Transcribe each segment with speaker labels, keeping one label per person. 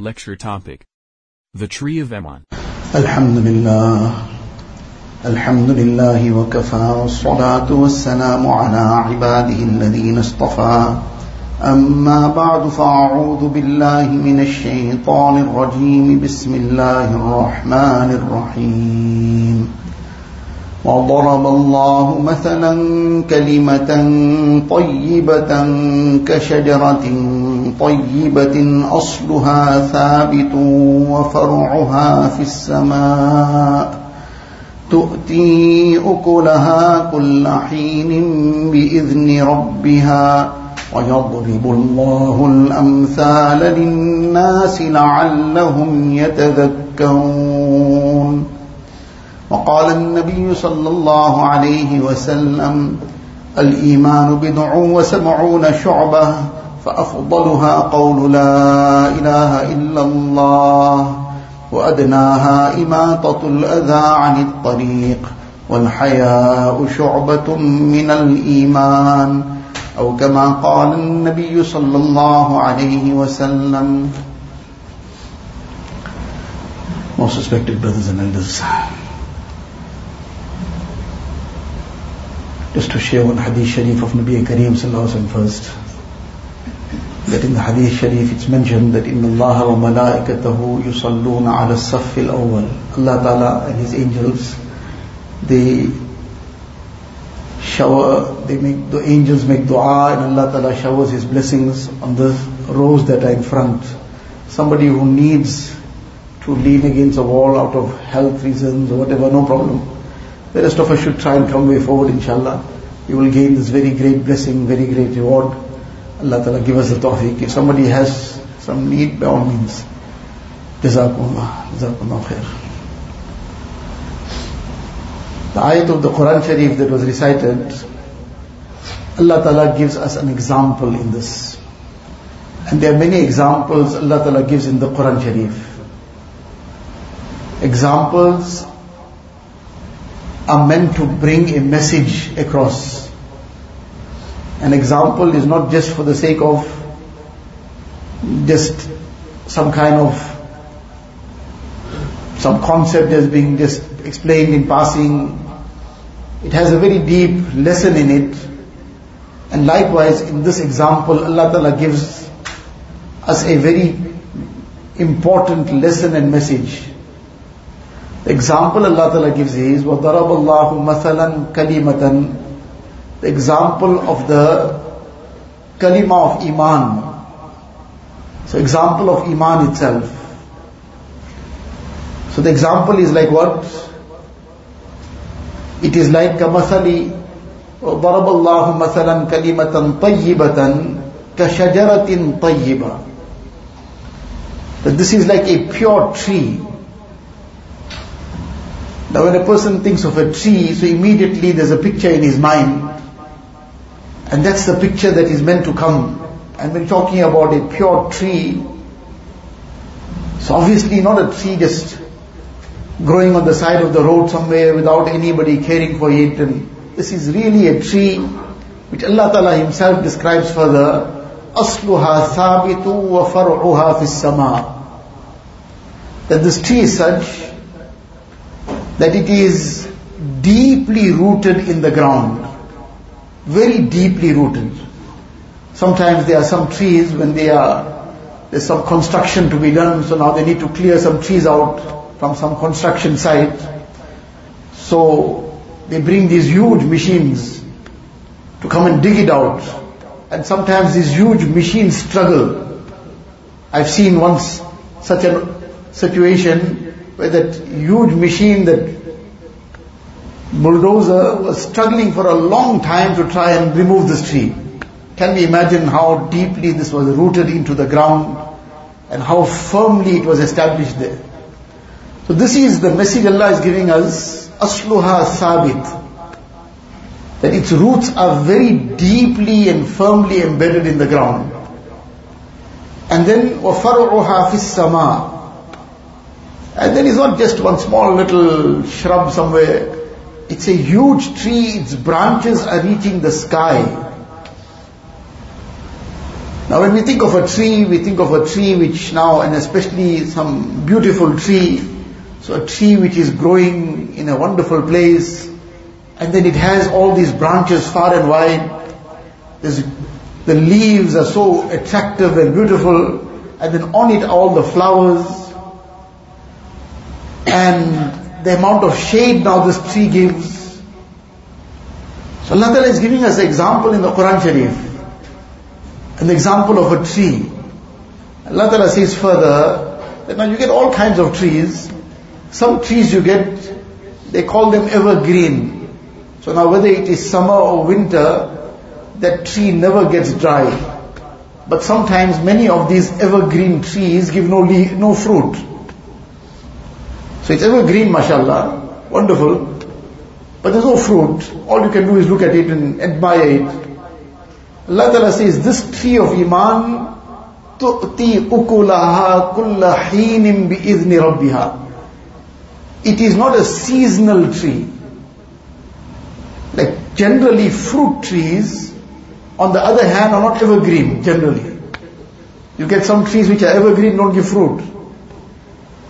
Speaker 1: Lecture topic The Tree of
Speaker 2: Imaan. Alhamdulillah. Alhamdulillah wa kafa salatu wassalamu ala ibadihi alladhina istafa. أما بعد فأعوذ بالله من الشيطان الرجيم بسم الله الرحمن وضرب الله مثلا كلمة طيبة كشجرة طيبة أصلها ثابت وفرعها في السماء. تؤتي أكلها كل حين بإذن ربها. ويضرب الله الأمثال للناس لعلهم يتذكرون. وقال النبي صلى الله عليه وسلم الإيمان بضع وسبعون شعبة فأفضلها قول لا إله إلا الله وأدناها إماطة الأذى عن الطريق والحياء شعبة من الإيمان أو كما قال النبي صلى الله عليه وسلم Most respected brothers and elders, just to share one hadith sharif of Nabi Kareem sallallahu alaihi wasallam first. That in the hadith sharif it's mentioned that in Allah wa malaikatahu yusalluna ala saff al-awwal. Allah Ta'ala and His angels, they shower, they make, the angels make dua and Allah Ta'ala showers His blessings on the rows that are in front. Somebody who needs to lean against a wall out of health reasons or whatever, no problem. The rest of us should try and come way forward, inshallah. You will gain this very great blessing, very great reward. Allah Ta'ala give us the tawfiq. If somebody has some need, by all means. Jazakumullah. Jazakumullah khair. The ayat of the Quran Sharif that was recited, Allah Ta'ala gives us an example in this. And there are many examples Allah Ta'ala gives in the Quran Sharif. Examples are meant to bring a message across. An example is not just for the sake of just some kind of some concept as being just explained in passing. It has a very deep lesson in it. And likewise, in this example, Allah Ta'ala gives us a very important lesson and message. The example Allah Ta'ala gives is, وَضَرَبَ اللَّهُ مَثَلًا كَلِمَةً The example of the kalima of Iman. So example of Iman itself. So the example is like what? It is like كَمَثَلِ وَضَرَبَ اللَّهُ مَثَلًا كَلِمَةً طَيِّبَةً كَشَجَرَةٍ طَيِّبَةً That this is like a pure tree now when a person thinks of a tree, so immediately there's a picture in his mind. And that's the picture that is meant to come. And when talking about a pure tree, so obviously not a tree just growing on the side of the road somewhere without anybody caring for it. And this is really a tree which Allah Ta'ala Himself describes further. أصلها ثابت وفرعها في السماء. That this tree is such that it is deeply rooted in the ground. Very deeply rooted. Sometimes there are some trees when they are, there's some construction to be done, so now they need to clear some trees out from some construction site. So they bring these huge machines to come and dig it out. And sometimes these huge machines struggle. I've seen once such a situation where that huge machine, that bulldozer was struggling for a long time to try and remove this tree. Can we imagine how deeply this was rooted into the ground and how firmly it was established there? So this is the message Allah is giving us, asluha sabit. That its roots are very deeply and firmly embedded in the ground. And then وَفَرْعُهَا فِي السَّمَاءِ and then it's not just one small little shrub somewhere. it's a huge tree, its branches are reaching the sky. Now when we think of a tree, we think of a tree which now, and especially some beautiful tree, so a tree which is growing in a wonderful place, and then it has all these branches far and wide. There's, the leaves are so attractive and beautiful, and then on it all the flowers, and the amount of shade now this tree gives. So Allah Ta'ala is giving us an example in the Quran Sharif an example of a tree. Allah Ta'ala says further that now you get all kinds of trees. Some trees you get, they call them evergreen. So now whether it is summer or winter, that tree never gets dry. But sometimes many of these evergreen trees give no no fruit. So it's evergreen, mashallah, wonderful. But there's no fruit. All you can do is look at it and admire it. Allah Ta'ala says, this tree of Iman, تُؤْتِي أُكُلَهَا كُلَّ حِينٍ بِإِذْنِ رَبِّهَا It is not a seasonal tree. Like generally fruit trees, on the other hand, are not evergreen, generally. You get some trees which are evergreen, don't give fruit.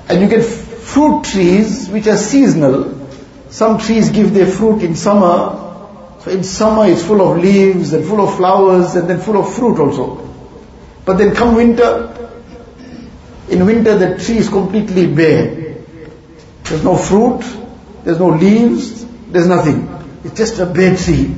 Speaker 2: And you get fruit trees which are seasonal. Some trees give their fruit in summer, so in summer it's full of leaves and full of flowers and then full of fruit also. But then come winter, in winter the tree is completely bare. There's no fruit, there's no leaves, there's nothing. It's just a bare tree.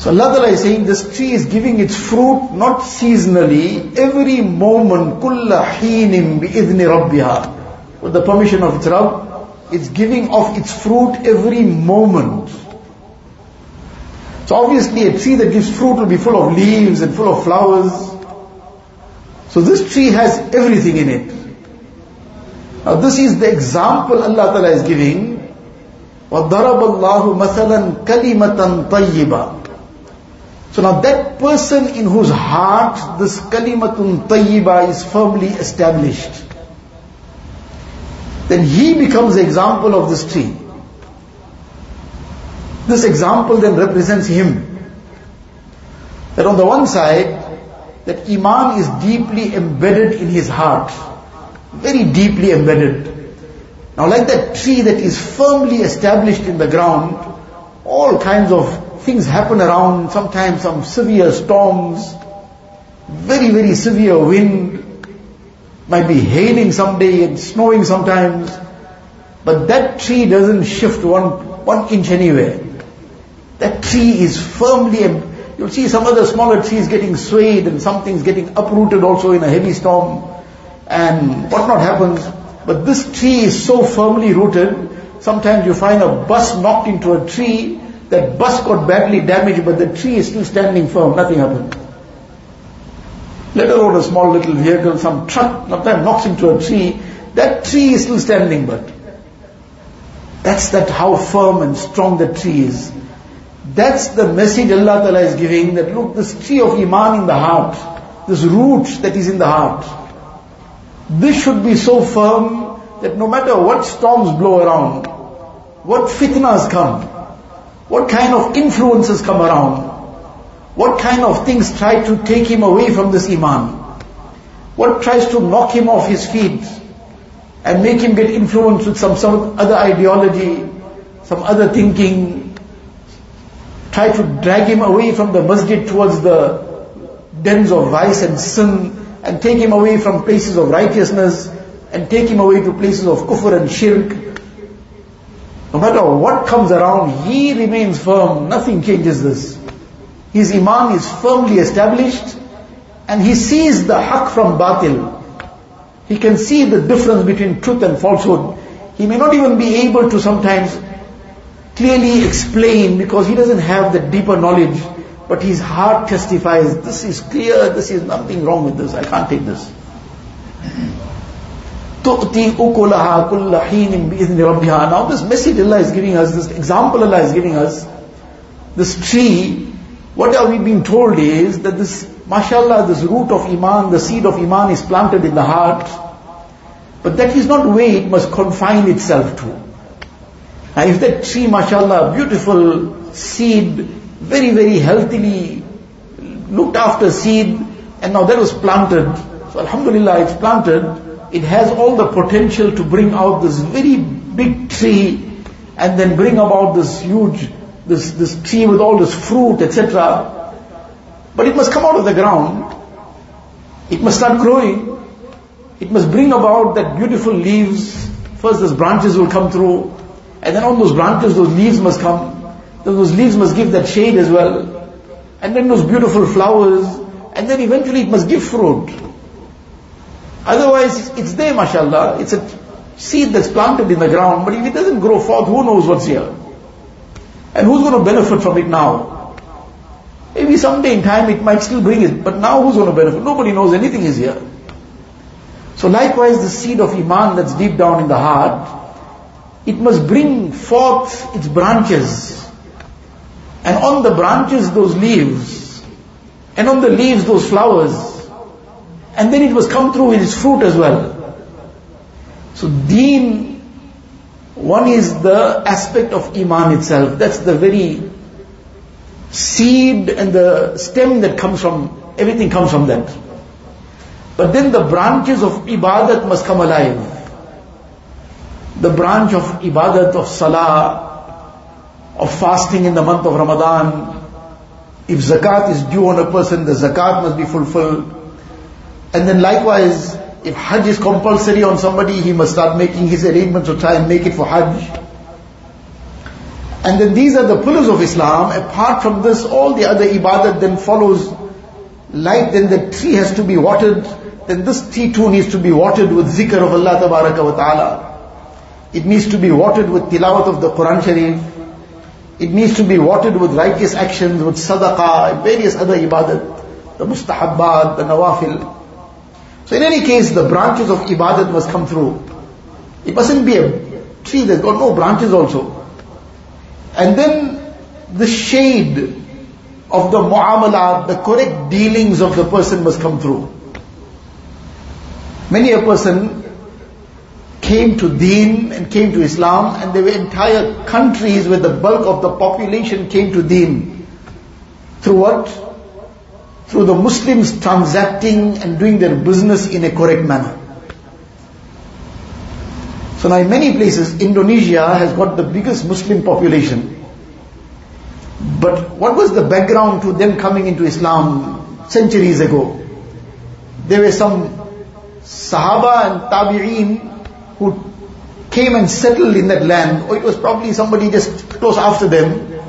Speaker 2: So Allah Ta'ala is saying this tree is giving its fruit not seasonally, every moment, kulla heenim bi'idhni rabbiha. With the permission of its Rabb, it's giving off its fruit every moment. So obviously a tree that gives fruit will be full of leaves and full of flowers. So this tree has everything in it. Now this is the example Allah Ta'ala is giving. وَضَرَبَ اللَّهُ مَثَلًا كَلِمَةً طَيِّبًا so now that person in whose heart this kalimatun tayyiba is firmly established, then he becomes the example of this tree. This example then represents him. That on the one side, that Iman is deeply embedded in his heart. Very deeply embedded. Now like that tree that is firmly established in the ground, all kinds of things happen around, sometimes some severe storms, very, very severe wind, might be hailing someday and snowing sometimes, but that tree doesn't shift one, one inch anywhere. That tree is firmly, you'll see some other smaller trees getting swayed and something's getting uprooted also in a heavy storm and what not happens. But this tree is so firmly rooted, sometimes you find a bus knocked into a tree, that bus got badly damaged but the tree is still standing firm, nothing happened. Let alone a small little vehicle, some truck, sometimes knocks into a tree, that tree is still standing but. That's that how firm and strong the tree is. That's the message Allah Ta'ala is giving that look, this tree of Iman in the heart, this root that is in the heart, this should be so firm that no matter what storms blow around, what fitnas come, what kind of influences come around, what kind of things try to take him away from this Iman, what tries to knock him off his feet and make him get influenced with some, some other ideology, some other thinking, try to drag him away from the masjid towards the dens of vice and sin and take him away from places of righteousness and take him away to places of kufr and shirk. No matter what comes around, he remains firm. Nothing changes this. His iman is firmly established and he sees the haq from batil. He can see the difference between truth and falsehood. He may not even be able to sometimes clearly explain because he doesn't have the deeper knowledge, but his heart testifies, this is clear, this is nothing wrong with this, I can't take this. تُؤْتِي أُكُلَهَا كُلَّ حِينٍ بِإِذْنِ رَبِّهَا Now this message Allah is giving us, this example Allah is giving us, this tree, what are we being told is that this, mashallah, this root of Iman, the seed of Iman is planted in the heart, but that is not where it must confine itself to. And if that tree, mashallah, beautiful seed, very, very healthily looked after seed, and now that was planted. So Alhamdulillah, it's planted. it has all the potential to bring out this very big tree, and then bring about this huge, this, this tree with all this fruit, etc. But it must come out of the ground. It must start growing. It must bring about that beautiful leaves. First those branches will come through, and then on those branches those leaves must come. Then those leaves must give that shade as well. And then those beautiful flowers, and then eventually it must give fruit. Otherwise, it's there, mashallah. It's a seed that's planted in the ground, but if it doesn't grow forth, who knows what's here? And who's going to benefit from it now? Maybe someday in time it might still bring it, but now who's going to benefit? Nobody knows anything is here. So likewise, the seed of Iman that's deep down in the heart, it must bring forth its branches. And on the branches, those leaves. And on the leaves, those flowers. And then it must come through with its fruit as well. So deen, one is the aspect of Iman itself. That's the very seed and the stem that comes from, everything comes from that. But then the branches of ibadat must come alive. The branch of ibadat, of salah, of fasting in the month of Ramadan. If zakat is due on a person, the zakat must be fulfilled. And then likewise, if hajj is compulsory on somebody, he must start making his arrangements to try and make it for hajj. And then these are the pillars of Islam. Apart from this, all the other ibadat then follows. Like then the tree has to be watered then this tree too needs to be watered with zikr of Allah wa ta'ala. It needs to be watered with tilawat of the Quran Sharif. It needs to be watered with righteous actions, with sadaqah, various other ibadat, the mustahabbat, the nawafil. So in any case, the branches of ibadat must come through. It mustn't be a tree that's got no branches also. And then the shade of the muamalat, the correct dealings of the person must come through. Many a person came to Deen and came to Islam and there were entire countries where the bulk of the population came to Deen. Through what? Through the Muslims transacting and doing their business in a correct manner. So now in many places, Indonesia has got the biggest Muslim population. But what was the background to them coming into Islam centuries ago? There were some Sahaba and Tabi'een who came and settled in that land, or it was probably somebody just close after them,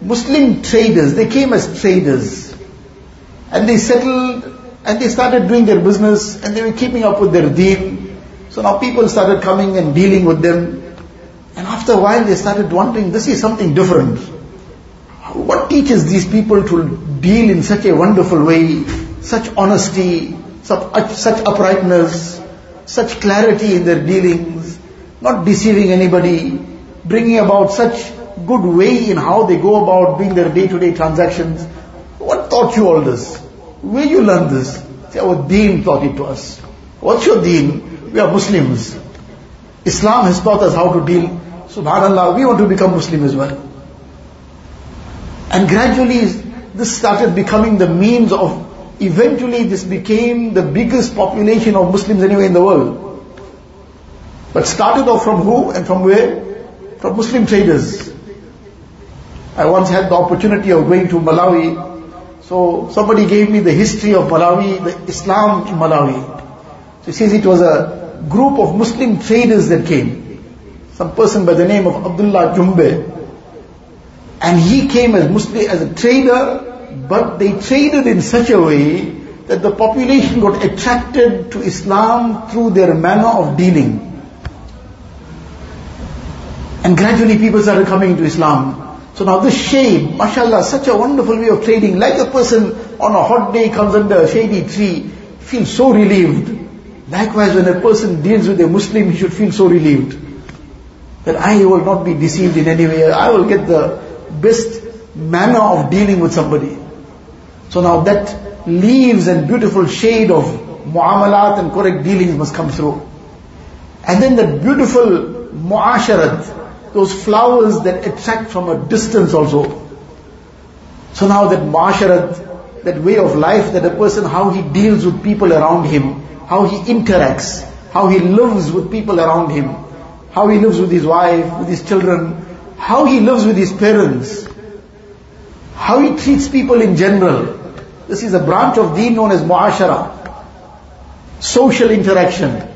Speaker 2: Muslim traders, they came as traders. And they settled and they started doing their business and they were keeping up with their deen. So now people started coming and dealing with them. And after a while they started wondering, this is something different. What teaches these people to deal in such a wonderful way, such honesty, such uprightness, such clarity in their dealings, not deceiving anybody, bringing about such good way in how they go about doing their day-to-day transactions. Taught you all this? Where you learned this? Our deen taught it to us. What's your deen? We are Muslims. Islam has taught us how to deal. Subhanallah, we want to become Muslim as well. And gradually, this started becoming the means of Eventually this became the biggest population of Muslims anyway in the world. But started off from who and from where? From Muslim traders. I once had the opportunity of going to Malawi. So somebody gave me the history of Malawi, the Islam in Malawi. So he says it was a group of Muslim traders that came. Some person by the name of Abdullah Jumbe. And he came as Muslim, as a trader but they traded in such a way that the population got attracted to Islam through their manner of dealing. And gradually people started coming to Islam. So now this shade, mashallah, such a wonderful way of trading, like a person on a hot day comes under a shady tree, feels so relieved. Likewise, when a person deals with a Muslim, he should feel so relieved. That I will not be deceived in any way, I will get the best manner of dealing with somebody. So now that leaves and beautiful shade of muamalat and correct dealings must come through. And then the beautiful muasharat, those flowers that attract from a distance also. So now that muasharat, that way of life that a person, how he deals with people around him, how he interacts, how he lives with people around him, how he lives with his wife, with his children, how he lives with his parents, how he treats people in general. This is a branch of deen known as muashara, social interaction.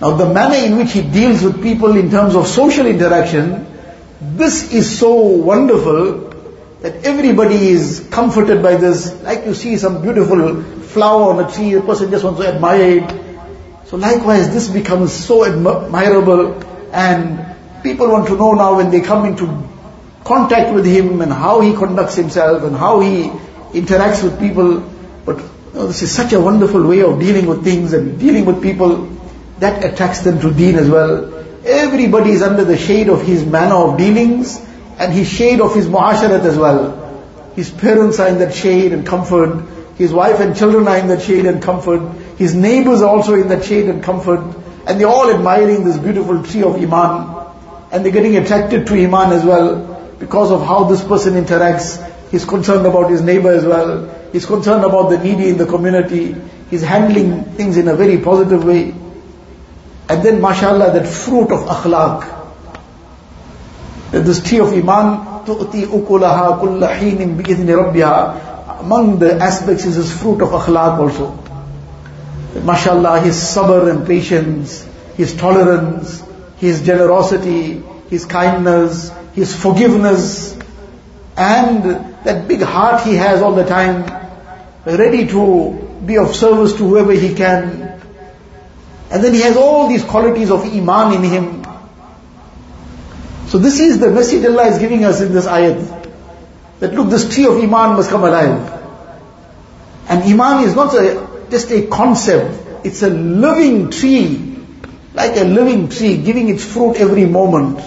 Speaker 2: Now the manner in which he deals with people in terms of social interaction, this is so wonderful that everybody is comforted by this. Like you see some beautiful flower on a tree, a person just wants to admire it. So likewise, this becomes so admirable and people want to know now when they come into contact with him and how he conducts himself and how he interacts with people. But you know, this is such a wonderful way of dealing with things and dealing with people that attracts them to deen as well. Everybody is under the shade of his manner of dealings and his shade of his muasharat as well. His parents are in that shade and comfort. His wife and children are in that shade and comfort. His neighbors are also in that shade and comfort. And they're all admiring this beautiful tree of Iman. And they're getting attracted to Iman as well because of how this person interacts. He's concerned about his neighbor as well. He's concerned about the needy in the community. He's handling things in a very positive way. And then, mashallah, that fruit of akhlaq. That this tree of iman, tu'ti ukulaha kulla heenin bi'idhni rabbiha. Among the aspects is this fruit of akhlaq also. Mashallah, his sabr and patience, his tolerance, his generosity, his kindness, his forgiveness, and that big heart he has all the time, ready to be of service to whoever he can, and then he has all these qualities of Iman in him. So this is the message Allah is giving us in this ayat. That look, this tree of Iman must come alive. And Iman is not a, just a concept, it's a living tree, like a living tree, giving its fruit every moment.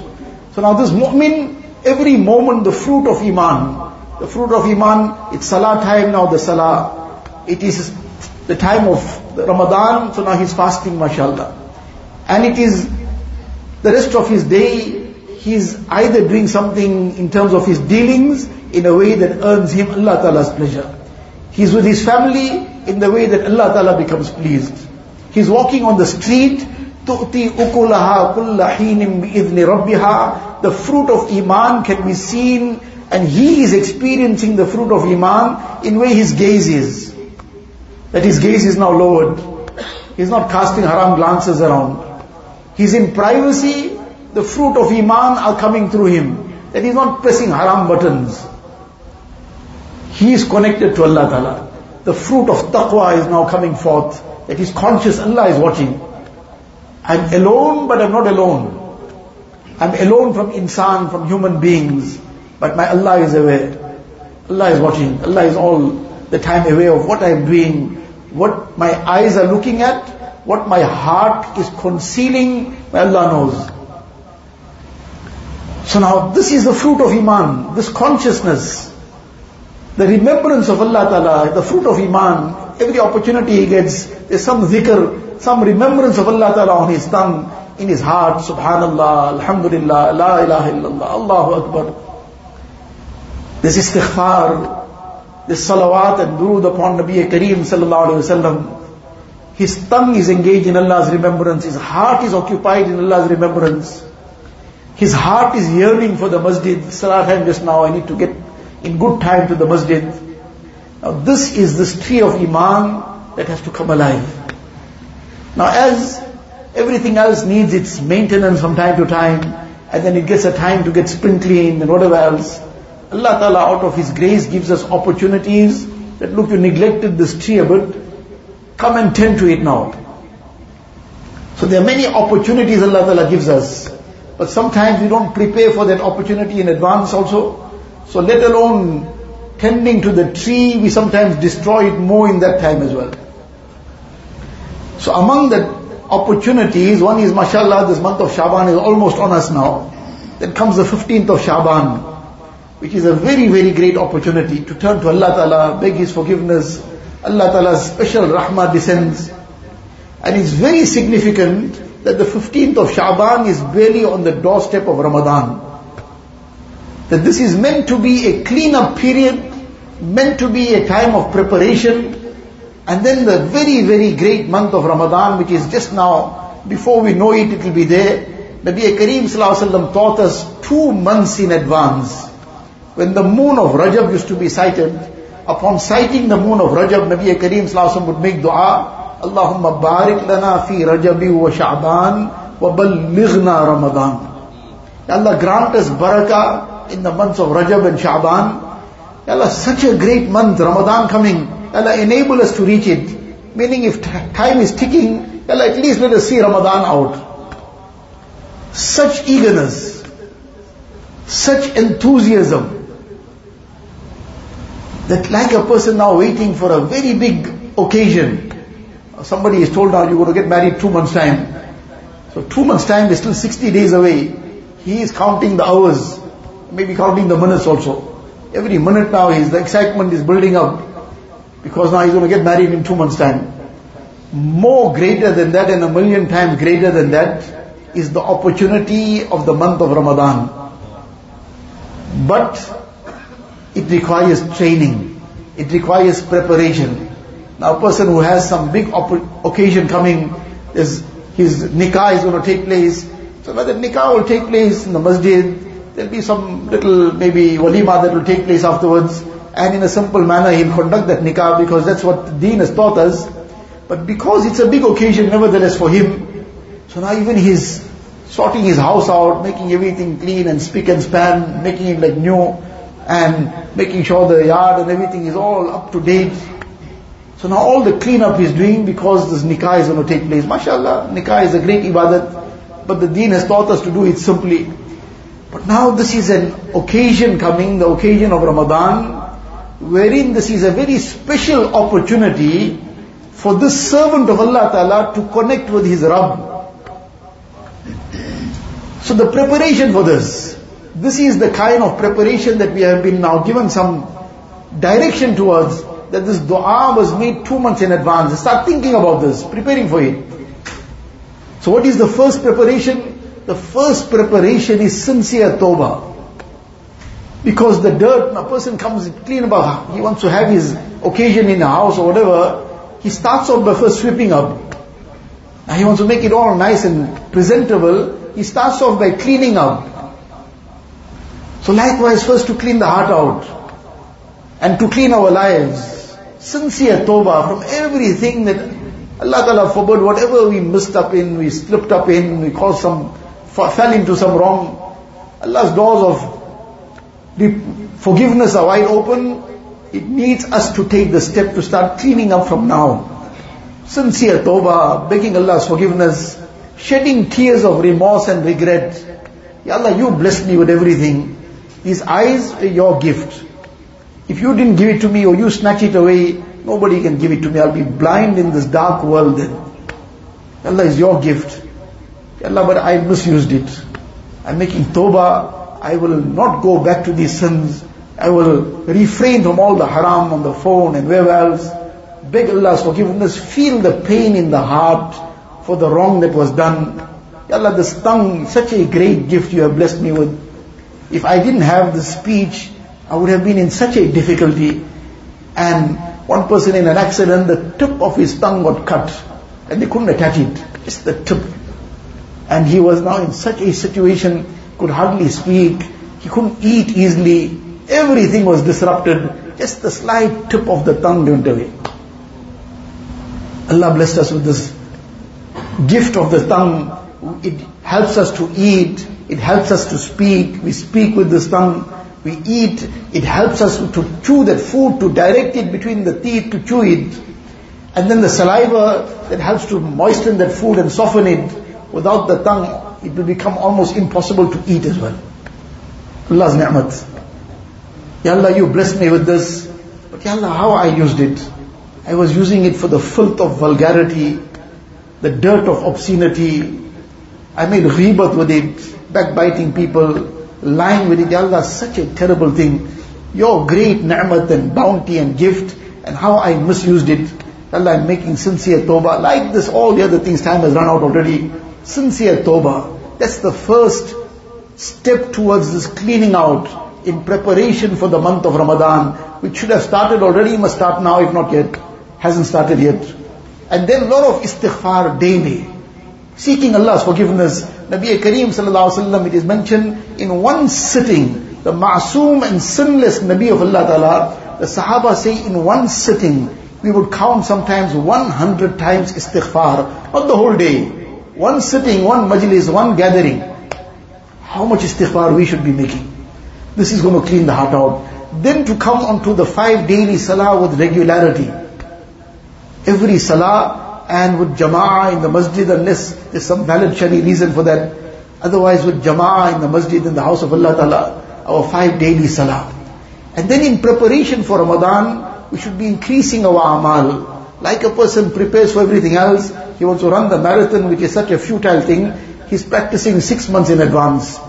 Speaker 2: So now this mu'min, every moment the fruit of Iman, the fruit of Iman, it's Salah time now, the Salah. It is the time of Ramadan, so now he's fasting, mashallah. And it is the rest of his day, he's either doing something in terms of his dealings in a way that earns him Allah Ta'ala's pleasure. He's with his family in the way that Allah Ta'ala becomes pleased. He's walking on the street, تُؤْتِي أُكُلَهَا كُلَّ حِينٍ بِإِذْنِ رَبِّهَا The fruit of Iman can be seen and he is experiencing the fruit of Iman in way his gaze is that his gaze is now lowered. He's not casting haram glances around. He's in privacy, the fruit of Iman are coming through him. That he's not pressing haram buttons. He is connected to Allah Ta'ala. The fruit of taqwa is now coming forth. That he's conscious Allah is watching. I'm alone, but I'm not alone. I'm alone from insan, from human beings. But my Allah is aware. Allah is watching. Allah is all the time aware of what I'm doing, what my eyes are looking at, what my heart is concealing, Allah knows. So now this is the fruit of Iman, this consciousness, the remembrance of Allah Ta'ala, the fruit of Iman, every opportunity he gets, there's some zikr, some remembrance of Allah Ta'ala on his tongue, in his heart, Subhanallah, Alhamdulillah, La ilaha illallah, Allahu Akbar. Is istighfar, the salawat and durood upon Nabi Kareem sallallahu alayhi wasallam. His tongue is engaged in Allah's remembrance. His heart is occupied in Allah's remembrance. His heart is yearning for the masjid. Salah time just now, I need to get in good time to the masjid. Now this is this tree of Iman that has to come alive. Now as everything else needs its maintenance from time to time, and then it gets a time to get spring and whatever else, Allah Ta'ala out of His grace gives us opportunities that look, you neglected this tree a bit, come and tend to it now. So there are many opportunities Allah Ta'ala gives us, but sometimes we don't prepare for that opportunity in advance also. So let alone tending to the tree, we sometimes destroy it more in that time as well. So among the opportunities, one is mashallah, this month of Shaban is almost on us now. Then comes the 15th of Shaban which is a very, very great opportunity to turn to Allah Ta'ala, beg His forgiveness. Allah Ta'ala's special rahmah descends. And it's very significant that the 15th of Sha'ban is barely on the doorstep of Ramadan. That this is meant to be a clean-up period meant to be a time of preparation. And then the very, very great month of Ramadan, which is just now, before we know it, it will be there. Nabi Kareem Sallallahu Alaihi Wasallam taught us two months in advance. When the moon of Rajab used to be sighted, upon sighting the moon of Rajab, Nabi Kareem Sallallahu would make dua, Allahumma barik lana fi Rajabi wa Sha'ban wa ballighna Ramadan. Allah grant us barakah in the months of Rajab and Sha'ban. Allah, such a great month, Ramadan coming. Allah, enable us to reach it. Meaning if time is ticking, Allah, at least let us see Ramadan out. Such eagerness, such enthusiasm, that like a person now waiting for a very big occasion. Somebody is told now you're going to get married two months time. So two months time is still 60 days away. He is counting the hours, maybe counting the minutes also. Every minute now his, the excitement is building up. Because now he's going to get married in two months time. More greater than that and a million times greater than that is the opportunity of the month of Ramadan. But it requires training. It requires preparation. Now a person who has some big occasion coming, is his nikah is going to take place. So whether nikah will take place in the masjid, there'll be some little maybe walima that will take place afterwards. And in a simple manner he'll conduct that nikah because that's what the deen has taught us. But because it's a big occasion nevertheless for him, so now even he's sorting his house out, making everything clean and spick and span, making it like new and making sure the yard and everything is all up to date. So now all the cleanup he's doing because this nikah is going to take place. MashaAllah, nikah is a great ibadat, but the deen has taught us to do it simply. But now this is an occasion coming, the occasion of Ramadan, wherein this is a very special opportunity for this servant of Allah Ta'ala to connect with his Rabb. So the preparation for this, this is the kind of preparation that we have been now given some direction towards that this dua was made two months in advance. Start thinking about this, preparing for it. So what is the first preparation? The first preparation is sincere tawbah. Because the dirt, a person comes clean about, he wants to have his occasion in the house or whatever, he starts off by first sweeping up. Now he wants to make it all nice and presentable, he starts off by cleaning up. So likewise, first to clean the heart out and to clean our lives. Sincere tawbah from everything that Allah Ta'ala forbid, whatever we missed up in, we slipped up in, we caused some, fell into some wrong. Allah's doors of forgiveness are wide open. It needs us to take the step to start cleaning up from now. Sincere tawbah, begging Allah's forgiveness, shedding tears of remorse and regret. Ya Allah, you blessed me with everything. These eyes are your gift. If you didn't give it to me or you snatch it away, nobody can give it to me. I'll be blind in this dark world then. Allah is your gift. Allah, but I misused it. I'm making tawbah. I will not go back to these sins. I will refrain from all the haram on the phone and wherever else. Beg Allah's forgiveness. Feel the pain in the heart for the wrong that was done. Allah, this tongue, such a great gift you have blessed me with. If I didn't have the speech, I would have been in such a difficulty. And one person in an accident, the tip of his tongue got cut. And they couldn't attach it. Just the tip. And he was now in such a situation, could hardly speak. He couldn't eat easily. Everything was disrupted. Just the slight tip of the tongue went away. Allah blessed us with this gift of the tongue. It helps us to eat. It helps us to speak. We speak with this tongue. We eat. It helps us to chew that food, to direct it between the teeth, to chew it. And then the saliva that helps to moisten that food and soften it. Without the tongue, it will become almost impossible to eat as well. Allah's ni'mat. Ya Allah, you blessed me with this. But Ya Allah, how I used it? I was using it for the filth of vulgarity, the dirt of obscenity. I made ghibat with it, backbiting people, lying with it. Allah, such a terrible thing. Your great ni'mat and bounty and gift, and how I misused it. Allah, I'm making sincere tawbah. Like this, all the other things, time has run out already. Sincere tawbah. That's the first step towards this cleaning out, in preparation for the month of Ramadan, which should have started already, must start now if not yet. Hasn't started yet. And then a lot of istighfar daily. Seeking Allah's forgiveness. Nabi Kareem sallallahu alaihi wasallam, it is mentioned in one sitting, the ma'soom and sinless Nabi of Allah ta'ala, the Sahaba say in one sitting, we would count sometimes 100 times istighfar, not the whole day. One sitting, one majlis, one gathering. How much istighfar we should be making. This is going to clean the heart out. Then to come onto the five daily salah with regularity. Every salah and with jama'ah in the masjid unless there's some valid shari reason for that. Otherwise with jama'ah in the masjid in the house of Allah Ta'ala, our five daily salah. And then in preparation for Ramadan, we should be increasing our amal. Like a person prepares for everything else, he wants to run the marathon, which is such a futile thing. He's practicing six months in advance.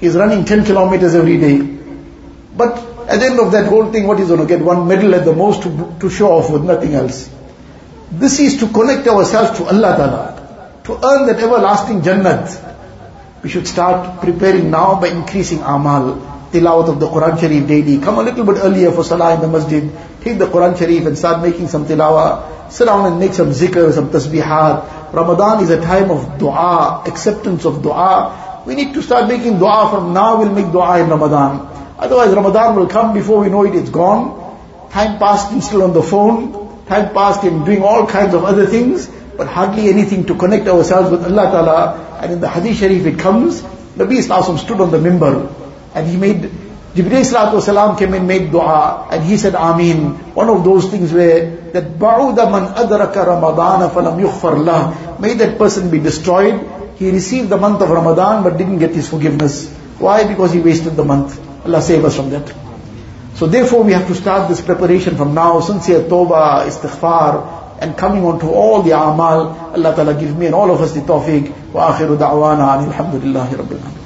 Speaker 2: He's running 10 kilometers every day. But at the end of that whole thing, what he's going to get? One medal at the most to, to show off with nothing else. This is to connect ourselves to Allah Ta'ala. To earn that everlasting Jannat. We should start preparing now by increasing amal. Tilawat of the Quran Sharif daily. Come a little bit earlier for Salah in the masjid. Take the Quran Sharif and start making some tilawah. Sit down and make some zikr, some tasbihat. Ramadan is a time of dua, acceptance of dua. We need to start making dua from now. We'll make dua in Ramadan. Otherwise Ramadan will come before we know it, it's gone. Time passed still on the phone. Time passed in doing all kinds of other things, but hardly anything to connect ourselves with Allah Ta'ala. And in the Hadith Sharif it comes, Nabi Islam stood on the mimbar and he made, Jibreel Salatu came and made dua and he said Ameen. One of those things where that ba'uda man adraka Ramadan falam yughfar lah. May that person be destroyed. He received the month of Ramadan but didn't get his forgiveness. Why? Because he wasted the month. Allah save us from that. So therefore we have to start this preparation from now, sincere tawbah, istighfar, and coming on to all the amal. Allah Ta'ala give me and all of us the tawfiq. Wa akhiru da'wana alhamdulillahi rabbil alamin.